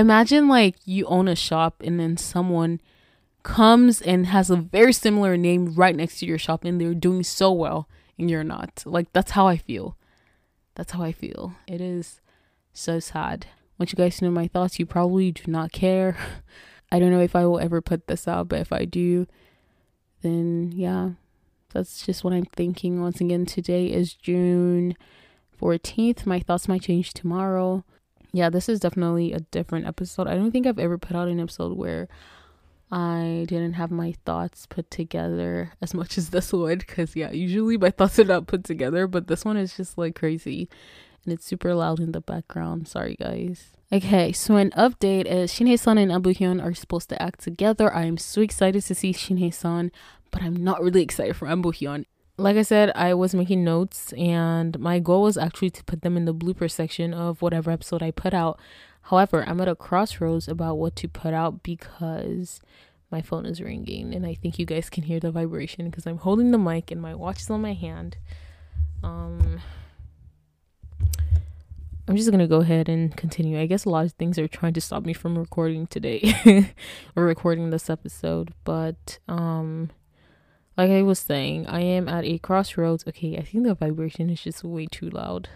imagine like you own a shop and then someone comes and has a very similar name right next to your shop and they're doing so well and you're not. Like that's how I feel. That's how I feel. It is so sad. Once you guys know my thoughts, you probably do not care. I don't know if I will ever put this out, but if I do, then yeah, that's just what I'm thinking. Once again, today is June 14th. My thoughts might change tomorrow. Yeah, this is definitely a different episode. I don't think I've ever put out an episode where I didn't have my thoughts put together as much as this one because yeah, usually my thoughts are not put together, but this one is just like crazy and it's super loud in the background. Sorry guys. Okay, so an update is Shin Hye-sun and Ahn Bo-hyun are supposed to act together. I am so excited to see Shin Hye-sun, but I'm not really excited for Ahn Bo-hyun. Like I said, I was making notes and my goal was actually to put them in the blooper section of whatever episode I put out. However, I'm at a crossroads about what to put out because my phone is ringing and I think you guys can hear the vibration because I'm holding the mic and my watch is on my hand. Um I'm just gonna go ahead and continue. I guess a lot of things are trying to stop me from recording today or recording this episode, but um like I was saying, I am at a crossroads. Okay, I think the vibration is just way too loud.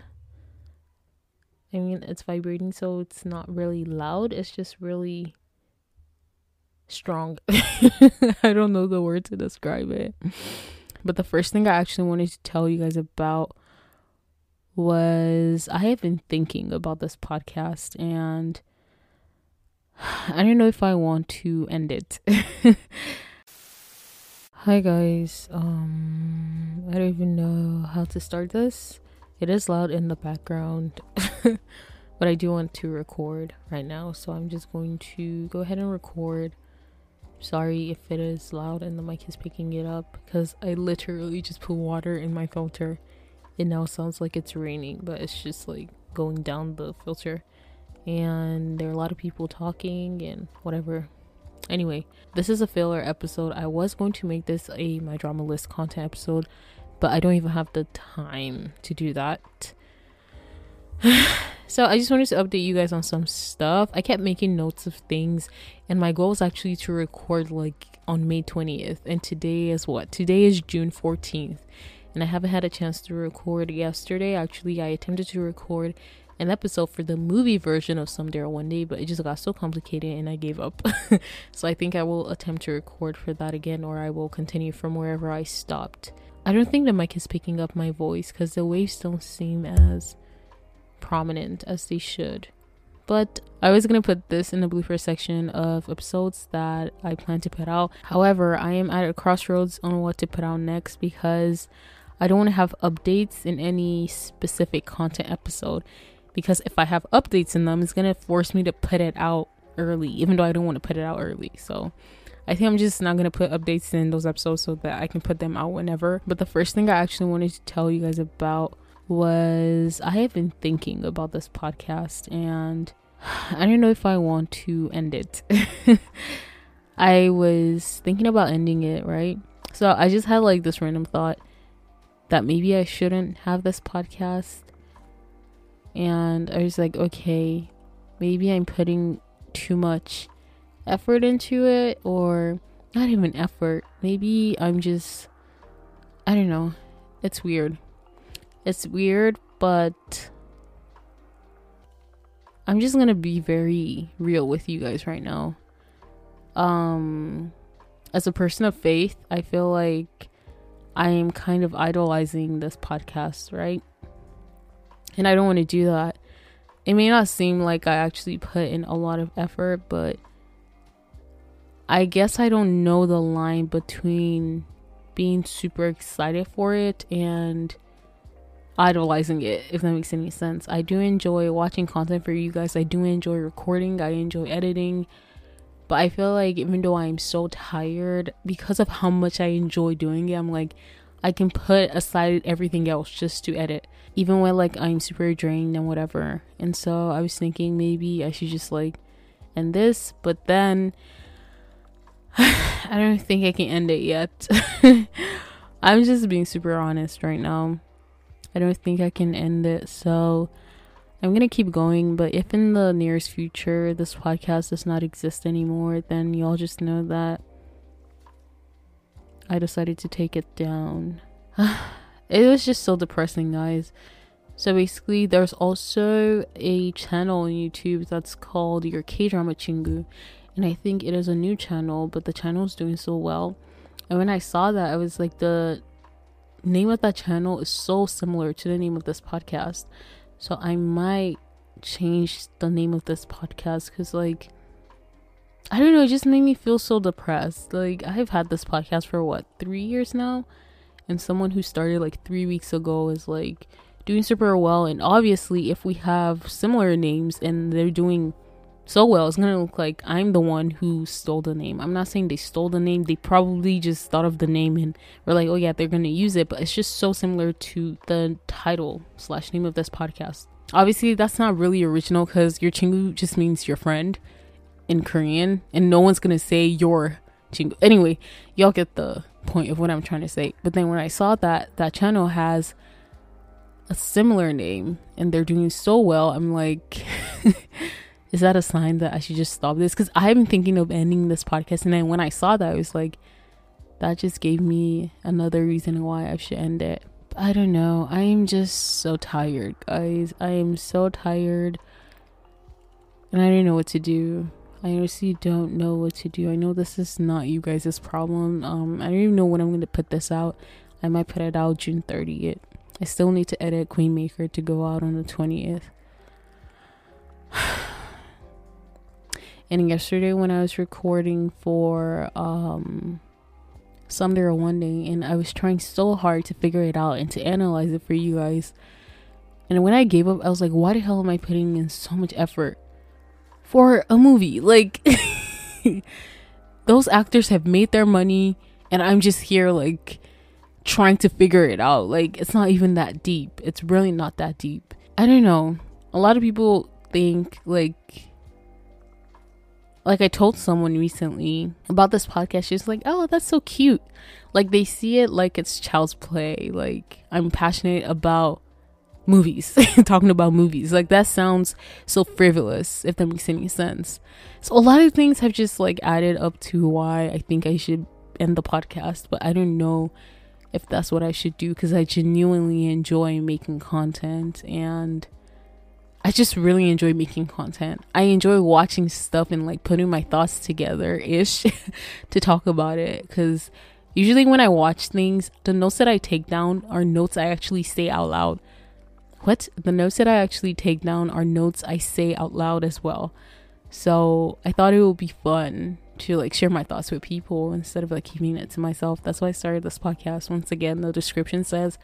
I mean, it's vibrating, so it's not really loud. It's just really strong. I don't know the word to describe it. But the first thing I actually wanted to tell you guys about was I have been thinking about this podcast and I don't know if I want to end it. Hi guys. Um I don't even know how to start this. It is loud in the background, but I do want to record right now, so I'm just going to go ahead and record. Sorry if it is loud and the mic is picking it up because I literally just put water in my filter. It now sounds like it's raining, but it's just like going down the filter. And there are a lot of people talking and whatever. Anyway, this is a filler episode. I was going to make this a my drama list content episode, but I don't even have the time to do that. so I just wanted to update you guys on some stuff. I kept making notes of things, and my goal is actually to record like on May 20th. And today is what? Today is June 14th, and I haven't had a chance to record yesterday. Actually, I attempted to record an episode for the movie version of Someday or One Day, but it just got so complicated and I gave up. so I think I will attempt to record for that again, or I will continue from wherever I stopped. I don't think the mic is picking up my voice because the waves don't seem as prominent as they should. But I was gonna put this in the blooper section of episodes that I plan to put out. However, I am at a crossroads on what to put out next because I don't want to have updates in any specific content episode. Because if I have updates in them, it's gonna force me to put it out early, even though I don't want to put it out early. So I think I'm just not gonna put updates in those episodes so that I can put them out whenever. But the first thing I actually wanted to tell you guys about was I have been thinking about this podcast and I don't know if I want to end it. I was thinking about ending it, right? So I just had like this random thought that maybe I shouldn't have this podcast. And I was like, okay, maybe I'm putting too much effort into it or not even effort. Maybe I'm just I don't know. It's weird. It's weird, but I'm just to be very real with you guys right now. Um as a person of faith, I feel like I am kind of idolizing this podcast, right? And I don't want to do that. It may not seem like I actually put in a lot of effort, but I guess I don't know the line between being super excited for it and idolizing it, if that makes any sense. I do enjoy watching content for you guys, I do enjoy recording, I enjoy editing. But I feel like even though I'm so tired, because of how much I enjoy doing it, I'm like, I can put aside everything else just to edit, even when like I'm super drained and whatever. And so I was thinking maybe I should just like end this, but then I don't think I can end it yet. I'm just being super honest right now. I don't think I can end it. So I'm gonna keep going, but if in the nearest future this podcast does not exist anymore, then y'all just know that I decided to take it down. it was just so depressing, guys. So basically, there's also a channel on YouTube that's called Your K Drama Chingu, and I think it is a new channel, but the channel is doing so well. And when I saw that, I was like, the name of that channel is so similar to the name of this podcast. So I might change the name of this podcast because, like, I don't know, it just made me feel so depressed. Like, I've had this podcast for what, three years now? And someone who started like three weeks ago is like doing super well. And obviously, if we have similar names and they're doing so well, it's gonna look like I'm the one who stole the name. I'm not saying they stole the name, they probably just thought of the name and were like, oh yeah, they're gonna use it, but it's just so similar to the title slash name of this podcast. Obviously, that's not really original because your chingu just means your friend in Korean, and no one's gonna say your chingu. Anyway, y'all get the point of what I'm trying to say. But then when I saw that that channel has a similar name and they're doing so well, I'm like. is that a sign that I should just stop this? Because I've been thinking of ending this podcast, and then when I saw that, I was like, that just gave me another reason why I should end it. I don't know. I am just so tired, guys. I am so tired, and I don't know what to do. I honestly don't know what to do. I know this is not you guys' problem. Um, I don't even know when I'm gonna put this out. I might put it out June 30th. I still need to edit Queen Maker to go out on the 20th. And yesterday when I was recording for um Someday or One Day and I was trying so hard to figure it out and to analyze it for you guys. And when I gave up, I was like, why the hell am I putting in so much effort for a movie? Like those actors have made their money and I'm just here like trying to figure it out. Like it's not even that deep. It's really not that deep. I don't know. A lot of people think like like I told someone recently about this podcast. She's like, "Oh, that's so cute." Like they see it like it's child's play. Like I'm passionate about movies, talking about movies. Like that sounds so frivolous if that makes any sense. So a lot of things have just like added up to why I think I should end the podcast, but I don't know if that's what I should do because I genuinely enjoy making content and I just really enjoy making content. I enjoy watching stuff and like putting my thoughts together ish to talk about it because usually when I watch things, the notes that I take down are notes I actually say out loud. What? The notes that I actually take down are notes I say out loud as well. So I thought it would be fun to like share my thoughts with people instead of like keeping it to myself. That's why I started this podcast. Once again, the description says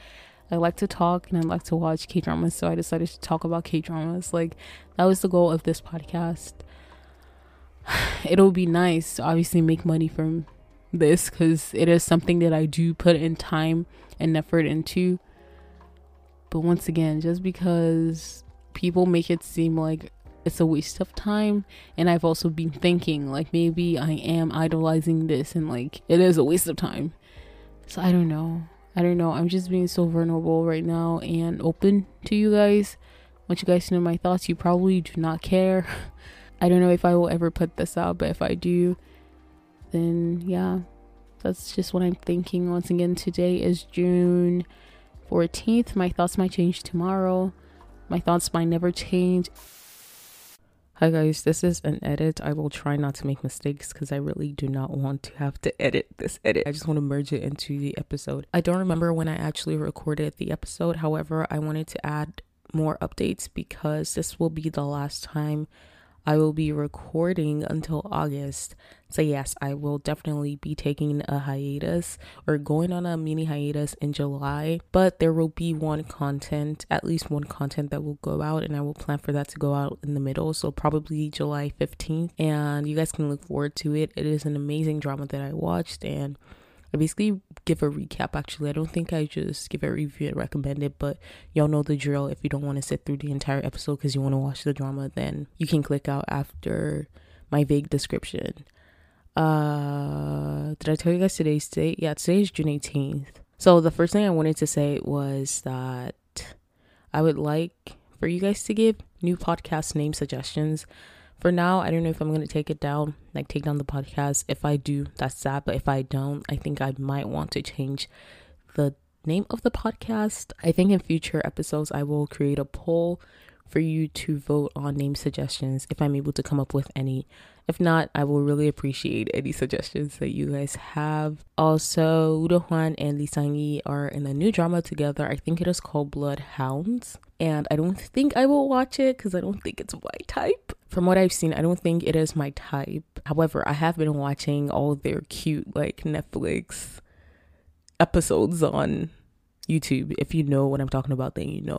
I like to talk and I like to watch K dramas, so I decided to talk about K dramas. Like that was the goal of this podcast. It'll be nice to obviously make money from this because it is something that I do put in time and effort into. But once again, just because people make it seem like it's a waste of time, and I've also been thinking like maybe I am idolizing this and like it is a waste of time. So I don't know. I don't know. I'm just being so vulnerable right now and open to you guys. I want you guys to know my thoughts. You probably do not care. I don't know if I will ever put this out, but if I do, then yeah, that's just what I'm thinking. Once again, today is June 14th. My thoughts might change tomorrow. My thoughts might never change. Hi guys, this is an edit. I will try not to make mistakes because I really do not want to have to edit this edit. I just want to merge it into the episode. I don't remember when I actually recorded the episode. However, I wanted to add more updates because this will be the last time I will be recording until August. So, yes, I will definitely be taking a hiatus or going on a mini hiatus in July, but there will be one content, at least one content that will go out, and I will plan for that to go out in the middle. So, probably July 15th, and you guys can look forward to it. It is an amazing drama that I watched, and I basically give a recap actually. I don't think I just give a review and recommend it, but y'all know the drill. If you don't want to sit through the entire episode because you want to watch the drama, then you can click out after my vague description. Uh did I tell you guys today's date? Yeah, today is June 18th. So the first thing I wanted to say was that I would like for you guys to give new podcast name suggestions. For now, I don't know if I'm going to take it down, like take down the podcast. If I do, that's sad. But if I don't, I think I might want to change the name of the podcast. I think in future episodes, I will create a poll for you to vote on name suggestions if I'm able to come up with any. If not, I will really appreciate any suggestions that you guys have. Also, Udo Do-hwan and Lee Sang-yi are in a new drama together. I think it is called Bloodhounds. And I don't think I will watch it because I don't think it's my type. From what I've seen, I don't think it is my type. However, I have been watching all their cute like Netflix episodes on YouTube. If you know what I'm talking about, then you know.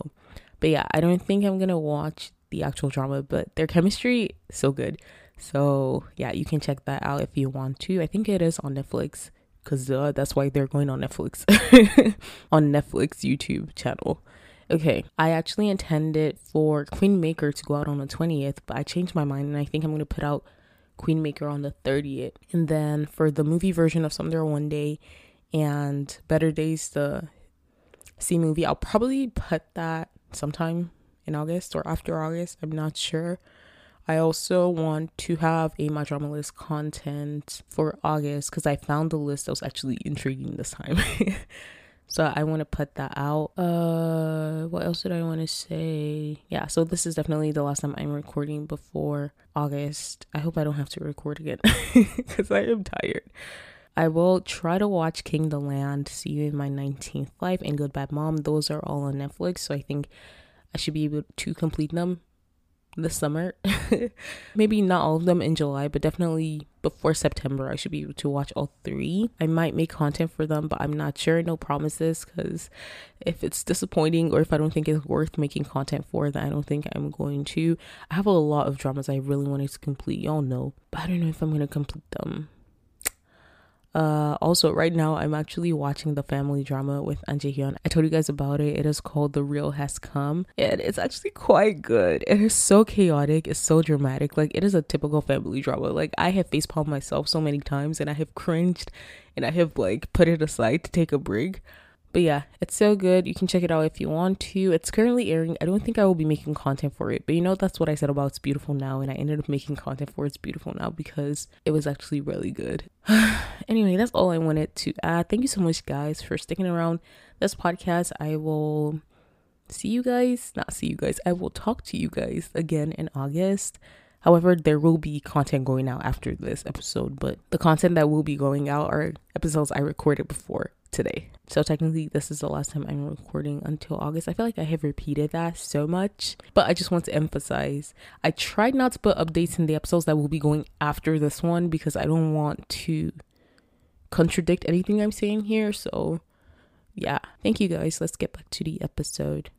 But yeah, I don't think I'm gonna watch the actual drama, but their chemistry is so good. So yeah, you can check that out if you want to. I think it is on Netflix because uh, that's why they're going on Netflix on Netflix YouTube channel. Okay, I actually intended for Queen Maker to go out on the 20th, but I changed my mind and I think I'm gonna put out Queen Maker on the 30th. And then for the movie version of Someday One Day and Better Days, the C movie, I'll probably put that sometime in August or after August. I'm not sure. I also want to have a my drama list content for August because I found the list that was actually intriguing this time. so I want to put that out. Uh, what else did I want to say? Yeah, so this is definitely the last time I'm recording before August. I hope I don't have to record again because I am tired. I will try to watch King the Land, See You in My 19th Life, and Good Bad Mom. Those are all on Netflix, so I think I should be able to complete them this summer. Maybe not all of them in July, but definitely before September, I should be able to watch all three. I might make content for them, but I'm not sure. No promises because if it's disappointing or if I don't think it's worth making content for, then I don't think I'm going to. I have a lot of dramas I really wanted to complete, y'all know, but I don't know if I'm going to complete them. Uh, also, right now I'm actually watching the family drama with An Hyun. I told you guys about it. It is called The Real Has Come, and it's actually quite good. It is so chaotic. It's so dramatic. Like it is a typical family drama. Like I have facepalm myself so many times, and I have cringed, and I have like put it aside to take a break. But yeah, it's so good. You can check it out if you want to. It's currently airing. I don't think I will be making content for it, but you know, that's what I said about It's Beautiful Now, and I ended up making content for It's Beautiful Now because it was actually really good. anyway, that's all I wanted to add. Thank you so much, guys, for sticking around this podcast. I will see you guys, not see you guys, I will talk to you guys again in August. However, there will be content going out after this episode, but the content that will be going out are episodes I recorded before today. So technically this is the last time I'm recording until August. I feel like I have repeated that so much, but I just want to emphasize I tried not to put updates in the episodes that will be going after this one because I don't want to contradict anything I'm saying here. So yeah, thank you guys. Let's get back to the episode.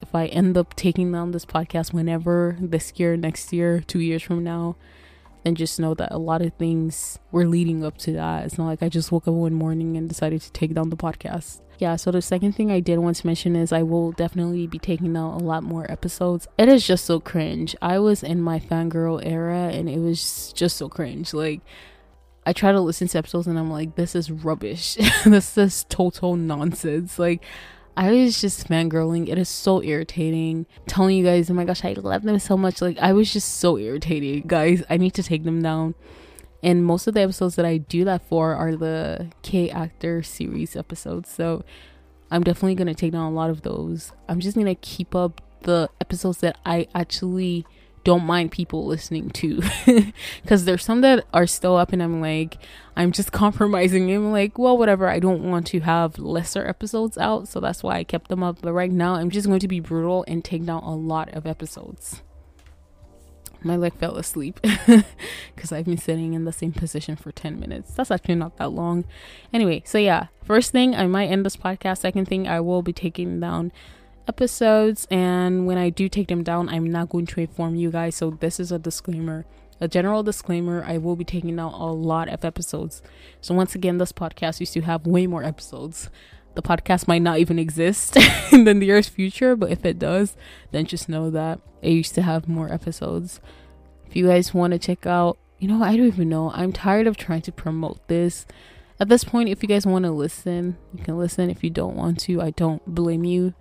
If I end up taking down this podcast whenever this year, next year, two years from now, and just know that a lot of things were leading up to that. It's not like I just woke up one morning and decided to take down the podcast. Yeah, so the second thing I did want to mention is I will definitely be taking out a lot more episodes. It is just so cringe. I was in my fangirl era and it was just so cringe. Like, I try to listen to episodes and I'm like, this is rubbish. this is total nonsense. Like, I was just fangirling. It is so irritating. Telling you guys, oh my gosh, I love them so much. Like, I was just so irritated. Guys, I need to take them down. And most of the episodes that I do that for are the K Actor series episodes. So I'm definitely going to take down a lot of those. I'm just going to keep up the episodes that I actually don't mind people listening to because there's some that are still up and i'm like i'm just compromising i'm like well whatever i don't want to have lesser episodes out so that's why i kept them up but right now i'm just going to be brutal and take down a lot of episodes my leg fell asleep because I've been sitting in the same position for 10 minutes. That's actually not that long. Anyway, so yeah, first thing, I might end this podcast. Second thing, I will be taking down episodes and when I do take them down, I'm not going to inform you guys. So this is a disclaimer. A general disclaimer, I will be taking out a lot of episodes. So once again, this podcast used to have way more episodes. The podcast might not even exist in the nearest future, but if it does, then just know that it used to have more episodes. If you guys want to check out, you know, I don't even know. I'm tired of trying to promote this. At this point, if you guys want to listen, you can listen. If you don't want to, I don't blame you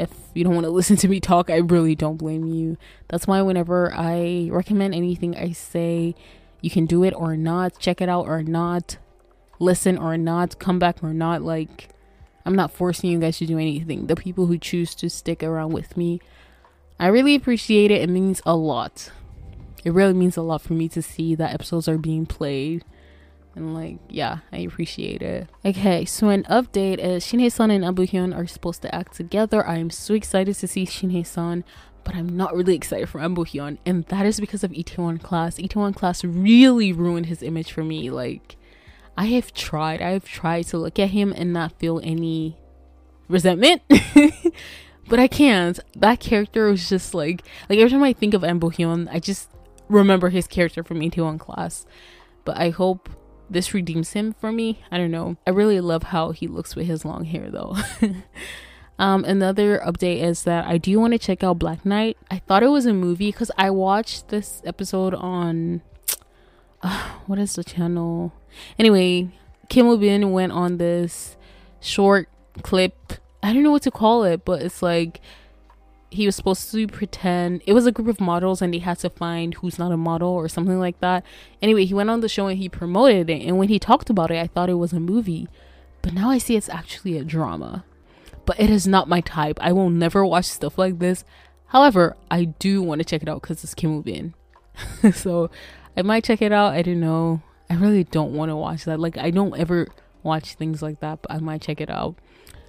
if you don't want to listen to me talk, I really don't blame you. That's why whenever I recommend anything, I say you can do it or not, check it out or not, listen or not, come back or not. Like, I'm not forcing you guys to do anything. The people who choose to stick around with me, I really appreciate it. It means a lot. It really means a lot for me to see that episodes are being played and like yeah i appreciate it. Okay so an update is Shin Hye-sun and Ahn Bo-hyun are supposed to act together. I'm so excited to see Shin Hye-sun but i'm not really excited for Ahn Bo-hyun and that is because of itaewon class. Itaewon class really ruined his image for me. Like i have tried. I have tried to look at him and not feel any resentment. But i can't. That character was just like like every time i think of Ahn Bo-hyun i just remember his character from itaewon class. But i hope this redeems him for me. I don't know. I really love how he looks with his long hair though. um, another update is that I do want to check out Black Knight. I thought it was a movie because I watched this episode on uh, what is the channel? Anyway, Kim Woo Bin went on this short clip. I don't know what to call it, but it's like he was supposed to pretend it was a group of models and they had to find who's not a model or something like that. Anyway, he went on the show and he promoted it. And when he talked about it, I thought it was a movie. But now I see it's actually a drama. But it is not my type. I will never watch stuff like this. However, I do want to check it out because it's Kim Bin. so I might check it out. I don't know. I really don't want to watch that. Like, I don't ever watch things like that, but I might check it out.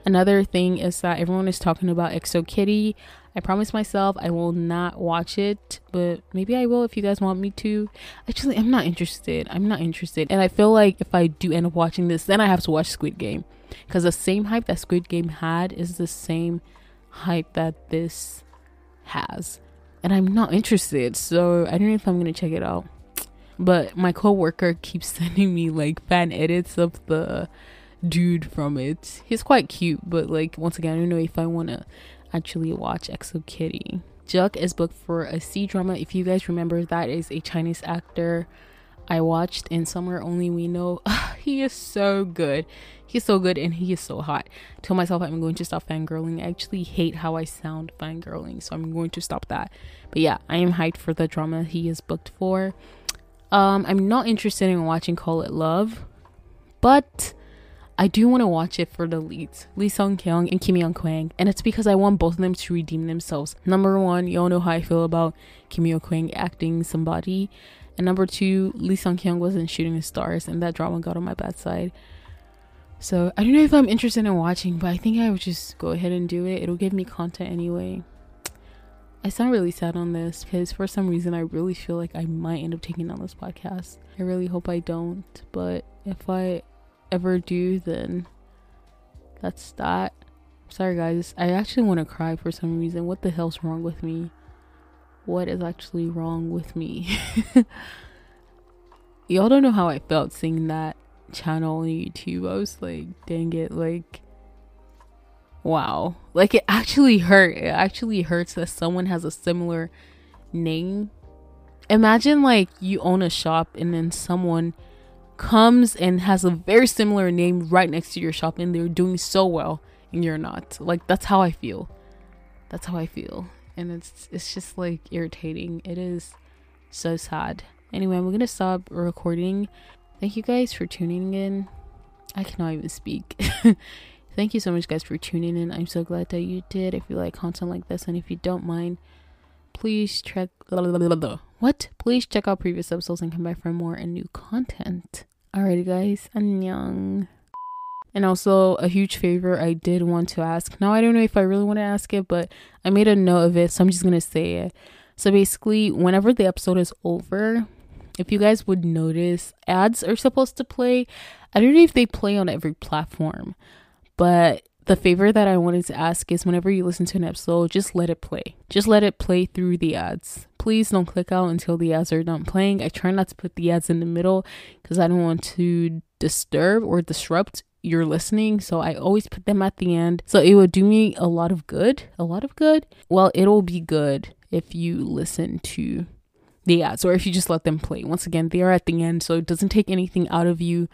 Another thing is that everyone is talking about XO Kitty. I promise myself I will not watch it, but maybe I will if you guys want me to. Actually, I'm not interested. I'm not interested. And I feel like if I do end up watching this, then I have to watch Squid Game. Because the same hype that Squid Game had is the same hype that this has. And I'm not interested. So I don't know if I'm going to check it out. But my coworker keeps sending me like fan edits of the dude from it. He's quite cute, but like once again, I don't know if I want to actually watch XO Kitty. Juk is booked for a C drama. If you guys remember, that is a Chinese actor I watched in Somewhere Only We Know. he is so good. He's so good and he is so hot. I told myself I'm going to stop fangirling. I actually hate how I sound fangirling, so I'm going to stop that. But yeah, I am hyped for the drama he is booked for. Um, I'm not interested in watching Call It Love, but I do want to watch it for the leads, Lee Sung Kyung and Kim Young Kwang, and it's because I want both of them to redeem themselves. Number one, y'all know how I feel about Kim Young Kwang acting somebody, and number two, Lee Sung Kyung wasn't shooting the stars, and that drama got on my bad side. So I don't know if I'm interested in watching, but I think I would just go ahead and do it. It'll give me content anyway. I sound really sad on this because for some reason I really feel like I might end up taking on this podcast. I really hope I don't, but if I ever do, then that's that. Sorry, guys. I actually want to cry for some reason. What the hell's wrong with me? What is actually wrong with me? Y'all don't know how I felt seeing that channel on YouTube. I was like, dang it, like, wow. Like, it actually hurt. It actually hurts that someone has a similar name. Imagine, like, you own a shop and then someone comes and has a very similar name right next to your shop and they're doing so well and you're not. Like that's how I feel. That's how I feel. And it's it's just like irritating. It is so sad. Anyway, I'm gonna stop recording. Thank you guys for tuning in. I cannot even speak. Thank you so much guys for tuning in. I'm so glad that you did. If you like content like this and if you don't mind, please check what? Please check out previous episodes and come back for more and new content. Alrighty, guys, annyeong. And also, a huge favor I did want to ask. Now, I don't know if I really want to ask it, but I made a note of it, so I'm just gonna say it. So, basically, whenever the episode is over, if you guys would notice, ads are supposed to play. I don't know if they play on every platform, but the favor that I wanted to ask is whenever you listen to an episode, just let it play. Just let it play through the ads. Please don't click out until the ads are done playing. I try not to put the ads in the middle because I don't want to disturb or disrupt your listening. So I always put them at the end. So it would do me a lot of good. A lot of good. Well, it'll be good if you listen to the ads or if you just let them play. Once again, they are at the end, so it doesn't take anything out of you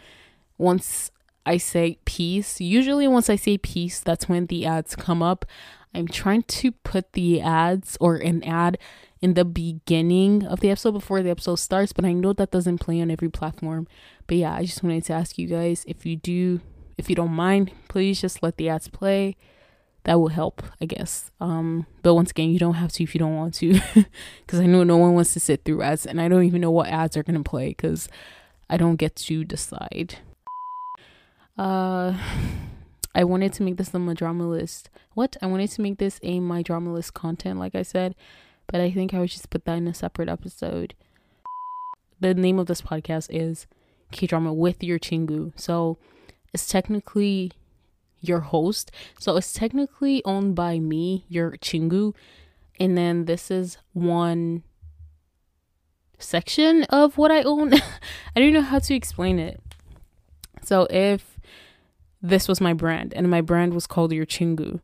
once I say peace, usually once I say peace, that's when the ads come up. I'm trying to put the ads or an ad in the beginning of the episode before the episode starts, but I know that doesn't play on every platform. But yeah, I just wanted to ask you guys if you do, if you don't mind, please just let the ads play. That will help, I guess. Um, but once again, you don't have to if you don't want to, because I know no one wants to sit through ads, and I don't even know what ads are gonna play because I don't get to decide. Uh, I wanted to make this a my drama list. What? I wanted to make this a my drama list content, like I said, but I think I would just put that in a separate episode. The name of this podcast is K drama with your Chingu. So it's technically your host. So it's technically owned by me, your Chingu. And then this is one section of what I own. I don't know how to explain it. So if this was my brand, and my brand was called Your Chingu.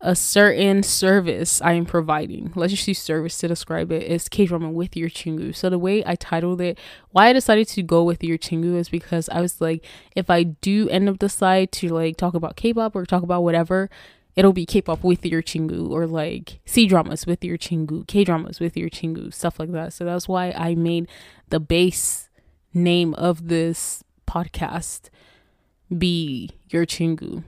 A certain service I am providing, let's just use service to describe it, is K drama with your Chingu. So the way I titled it, why I decided to go with your Chingu is because I was like, if I do end up decide to like talk about K-pop or talk about whatever, it'll be K-pop with your Chingu or like C dramas with your Chingu, K dramas with your Chingu, stuff like that. So that's why I made the base name of this podcast be your Chingu.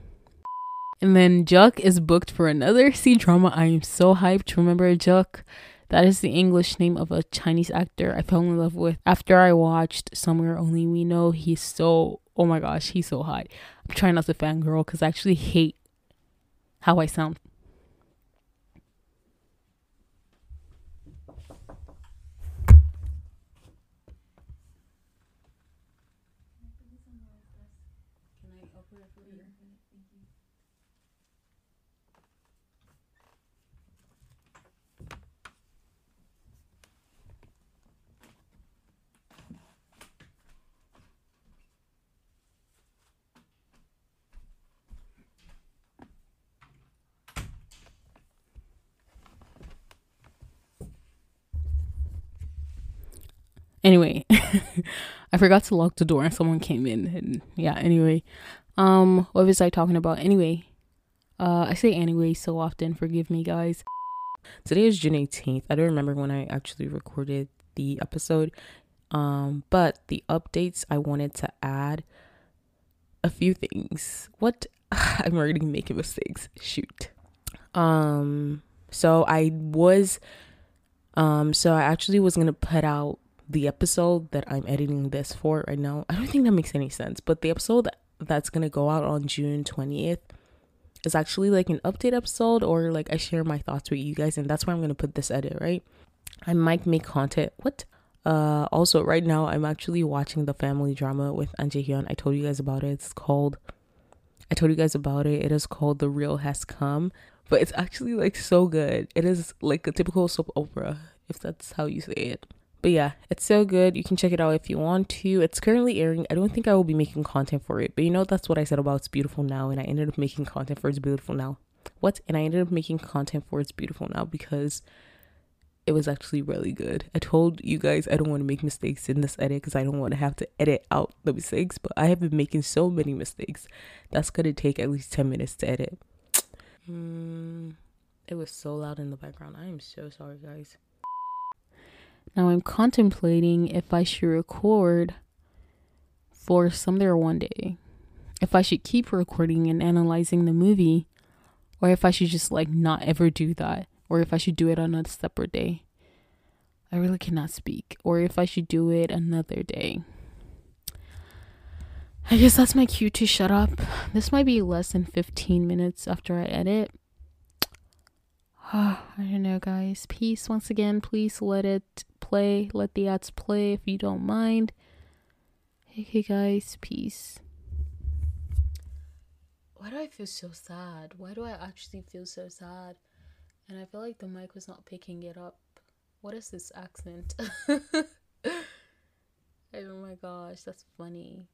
And then Juk is booked for another C drama. I am so hyped. Remember Juk? That is the English name of a Chinese actor I fell in love with after I watched Somewhere Only We Know. He's so, oh my gosh, he's so hot. I'm trying not to fangirl because I actually hate how I sound. Anyway, I forgot to lock the door and someone came in and yeah, anyway. Um what was I talking about? Anyway, uh I say anyway so often, forgive me guys. Today is June 18th. I don't remember when I actually recorded the episode. Um but the updates I wanted to add a few things. What I'm already making mistakes. Shoot. Um so I was um so I actually was to put out the episode that I'm editing this for right now, I don't think that makes any sense, but the episode that's gonna go out on June 20th is actually like an update episode or like I share my thoughts with you guys, and that's where I'm gonna put this edit, right? I might make content. What? Uh, also, right now I'm actually watching the family drama with An Hyun. I told you guys about it. It's called. I told you guys about it. It is called The Real Has Come, but it's actually like so good. It is like a typical soap opera, if that's how you say it. But yeah, it's so good. You can check it out if you want to. It's currently airing. I don't think I will be making content for it, but you know that's what I said about It's Beautiful Now, and I ended up making content for It's Beautiful Now. What? And I ended up making content for It's Beautiful Now because it was actually really good. I told you guys I don't want to make mistakes in this edit because I don't want to have to edit out the mistakes, but I have been making so many mistakes. That's gonna take at least 10 minutes to edit. Mm, it was so loud in the background. I am so sorry, guys. Now I'm contemplating if I should record for Someday One Day. If I should keep recording and analyzing the movie, or if I should just like not ever do that, or if I should do it on a separate day. I really cannot speak. Or if I should do it another day. I guess that's my cue to shut up. This might be less than 15 minutes after I edit. I don't know, guys. Peace once again. Please let it play. Let the ads play if you don't mind. Okay, guys. Peace. Why do I feel so sad? Why do I actually feel so sad? And I feel like the mic was not picking it up. What is this accent? oh my gosh, that's funny.